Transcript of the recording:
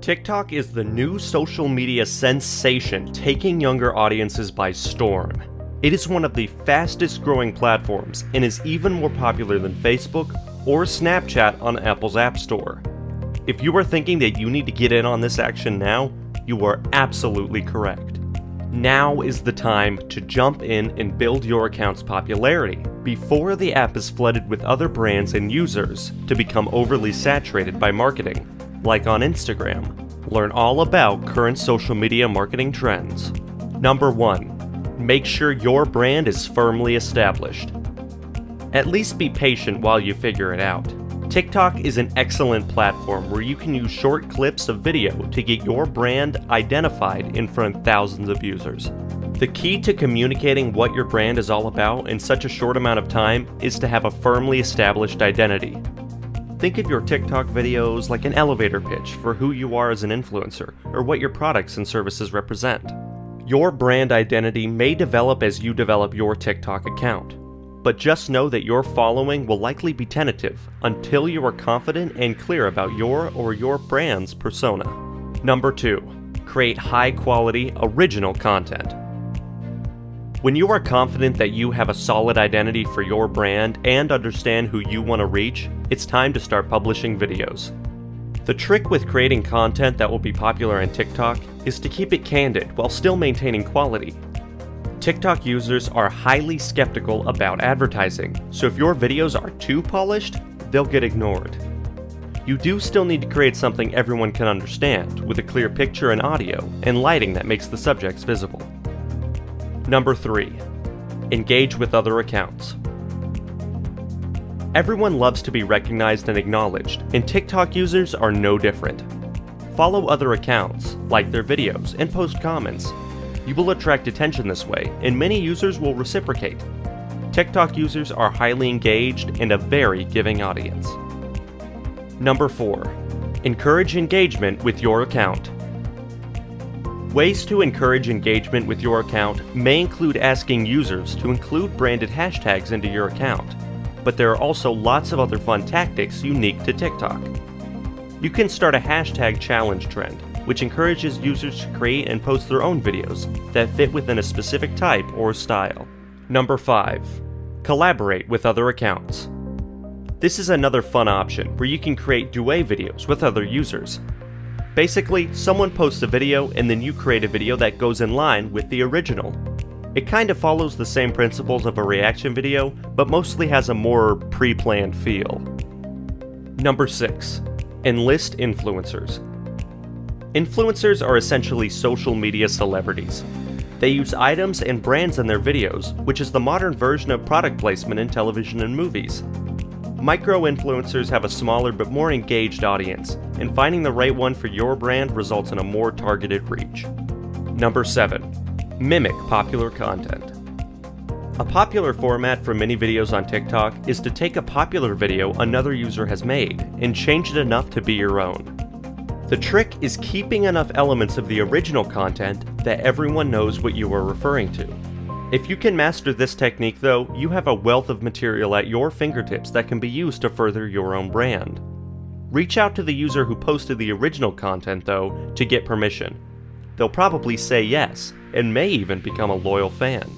TikTok is the new social media sensation taking younger audiences by storm. It is one of the fastest growing platforms and is even more popular than Facebook or Snapchat on Apple's App Store. If you are thinking that you need to get in on this action now, you are absolutely correct. Now is the time to jump in and build your account's popularity before the app is flooded with other brands and users to become overly saturated by marketing, like on Instagram. Learn all about current social media marketing trends. Number 1. Make sure your brand is firmly established. At least be patient while you figure it out. TikTok is an excellent platform where you can use short clips of video to get your brand identified in front of thousands of users. The key to communicating what your brand is all about in such a short amount of time is to have a firmly established identity. Think of your TikTok videos like an elevator pitch for who you are as an influencer or what your products and services represent. Your brand identity may develop as you develop your TikTok account but just know that your following will likely be tentative until you are confident and clear about your or your brand's persona. Number 2. Create high quality, original content. When you are confident that you have a solid identity for your brand and understand who you want to reach, it's time to start publishing videos. The trick with creating content that will be popular on TikTok is to keep it candid while still maintaining quality TikTok users are highly skeptical about advertising, so if your videos are too polished, they'll get ignored. You do still need to create something everyone can understand, with a clear picture and audio, and lighting that makes the subjects visible. Number 3. Engage with other accounts. Everyone loves to be recognized and acknowledged, and TikTok users are no different. Follow other accounts, like their videos, and post comments, you will attract attention this way, and many users will reciprocate. TikTok users are highly engaged and a very giving audience. Number 4. Encourage engagement with your account. Ways to encourage engagement with your account may include asking users to include branded hashtags into your account, but there are also lots of other fun tactics unique to TikTok. You can start a hashtag challenge trend, which encourages users to create and post their own videos that fit within a specific type or style. Number 5. Collaborate with other accounts. This is another fun option where you can create duet videos with other users. Basically, someone posts a video and then you create a video that goes in line with the original. It kind of follows the same principles of a reaction video, but mostly has a more pre-planned feel. Number 6. Enlist influencers. Influencers are essentially social media celebrities. They use items and brands in their videos, which is the modern version of product placement in television and movies. Micro influencers have a smaller but more engaged audience, and finding the right one for your brand results in a more targeted reach. Number 7. Mimic popular content. A popular format for many videos on TikTok is to take a popular video another user has made and change it enough to be your own. The trick is keeping enough elements of the original content that everyone knows what you are referring to. If you can master this technique though, you have a wealth of material at your fingertips that can be used to further your own brand. Reach out to the user who posted the original content though to get permission. They'll probably say yes, and may even become a loyal fan.